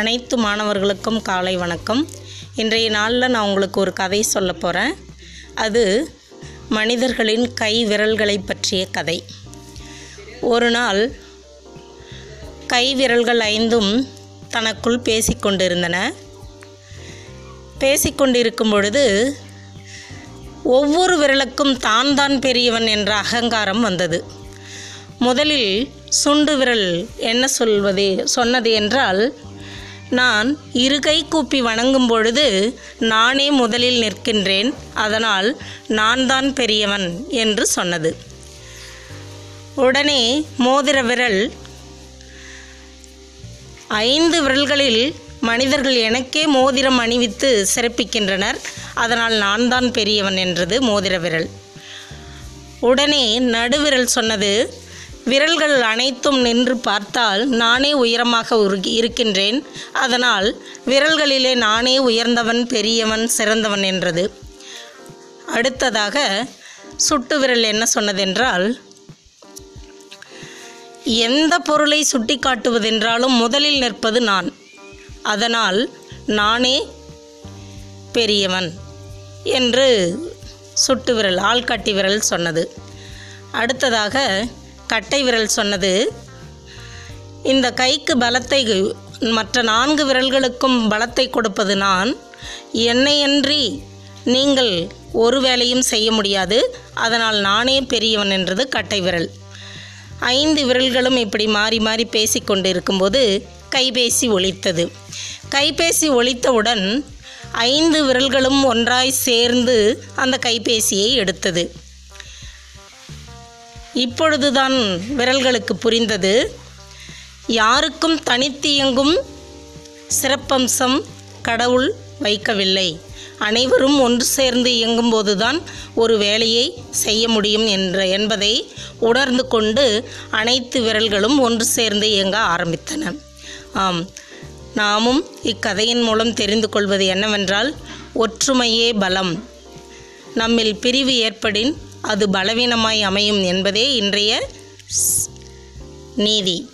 அனைத்து மாணவர்களுக்கும் காலை வணக்கம். இன்றைய நாளில் நான் உங்களுக்கு ஒரு கதை சொல்ல போகிறேன் அது மனிதர்களின் கை விரல்களை பற்றிய கதை. ஒரு நாள் கை விரல்கள் ஐந்தும் தனக்குள் பேசிக்கொண்டிருந்தன பேசிக்கொண்டிருக்கும் பொழுது ஒவ்வொரு விரலுக்கும் தான் தான் பெரியவன் என்ற அகங்காரம் வந்தது. முதலில் சுண்டு விரல் என்ன சொல்வது சொன்னது என்றால் நான் இரு கை கூப்பி வணங்கும் பொழுது நானே முதலில் நிற்கின்றேன் அதனால் நான் தான் பெரியவன் என்று சொன்னது. உடனே மோதிர விரல் ஐந்து விரல்களில் மனிதர்கள் எனக்கே மோதிரம் அணிவித்து சிறப்பிக்கின்றனர் அதனால் நான் தான் பெரியவன் என்றது மோதிர விரல். உடனே நடுவிரல் சொன்னது விரல்கள் அனைத்தும் நின்று பார்த்தால் நானே உயரமாக இருக்கின்றேன். அதனால் விரல்களிலே நானே உயர்ந்தவன் பெரியவன் சிறந்தவன் என்றது. அடுத்ததாக சுட்டு விரல் என்ன சொன்னதென்றால் எந்த பொருளை சுட்டி காட்டுவதென்றாலும் முதலில் நிற்பது நான். அதனால் நானே பெரியவன் என்று சுட்டு விரல் ஆள்காட்டி விரல் சொன்னது. அடுத்ததாக கட்டை விரல் சொன்னது. இந்த கைக்கு பலத்தை மற்ற நான்கு விரல்களுக்கும் பலத்தை கொடுப்பது நான். என்னையன்றி நீங்கள் ஒரு வேலையும் செய்ய முடியாது. அதனால் நானே பெரியவன் என்றது கட்டை விரல். ஐந்து விரல்களும் இப்படி மாறி மாறி பேசிக்கொண்டு இருக்கும்போது கைபேசி ஒழித்தது கைபேசி ஒழித்தவுடன் ஐந்து விரல்களும் ஒன்றாய் சேர்ந்து அந்த கைபேசியை எடுத்தது. இப்பொழுதுதான் விரல்களுக்கு புரிந்தது. யாருக்கும் தனித்து இயங்கும் சிறப்பம்சம் கடவுள் வைக்கவில்லை. அனைவரும் ஒன்று சேர்ந்து இயங்கும்போதுதான் ஒரு வேலையை செய்ய முடியும் என்ற என்பதை உணர்ந்து கொண்டு அனைத்து விரல்களும் ஒன்று சேர்ந்து இயங்க ஆரம்பித்தன. ஆம் நாமும் இக்கதையின் மூலம் தெரிந்து கொள்வது என்னவென்றால் ஒற்றுமையே பலம். நம்மில் பிரிவு ஏற்படின் அது பலவீனமாய் அமையும் என்பதே இன்றைய நீதி.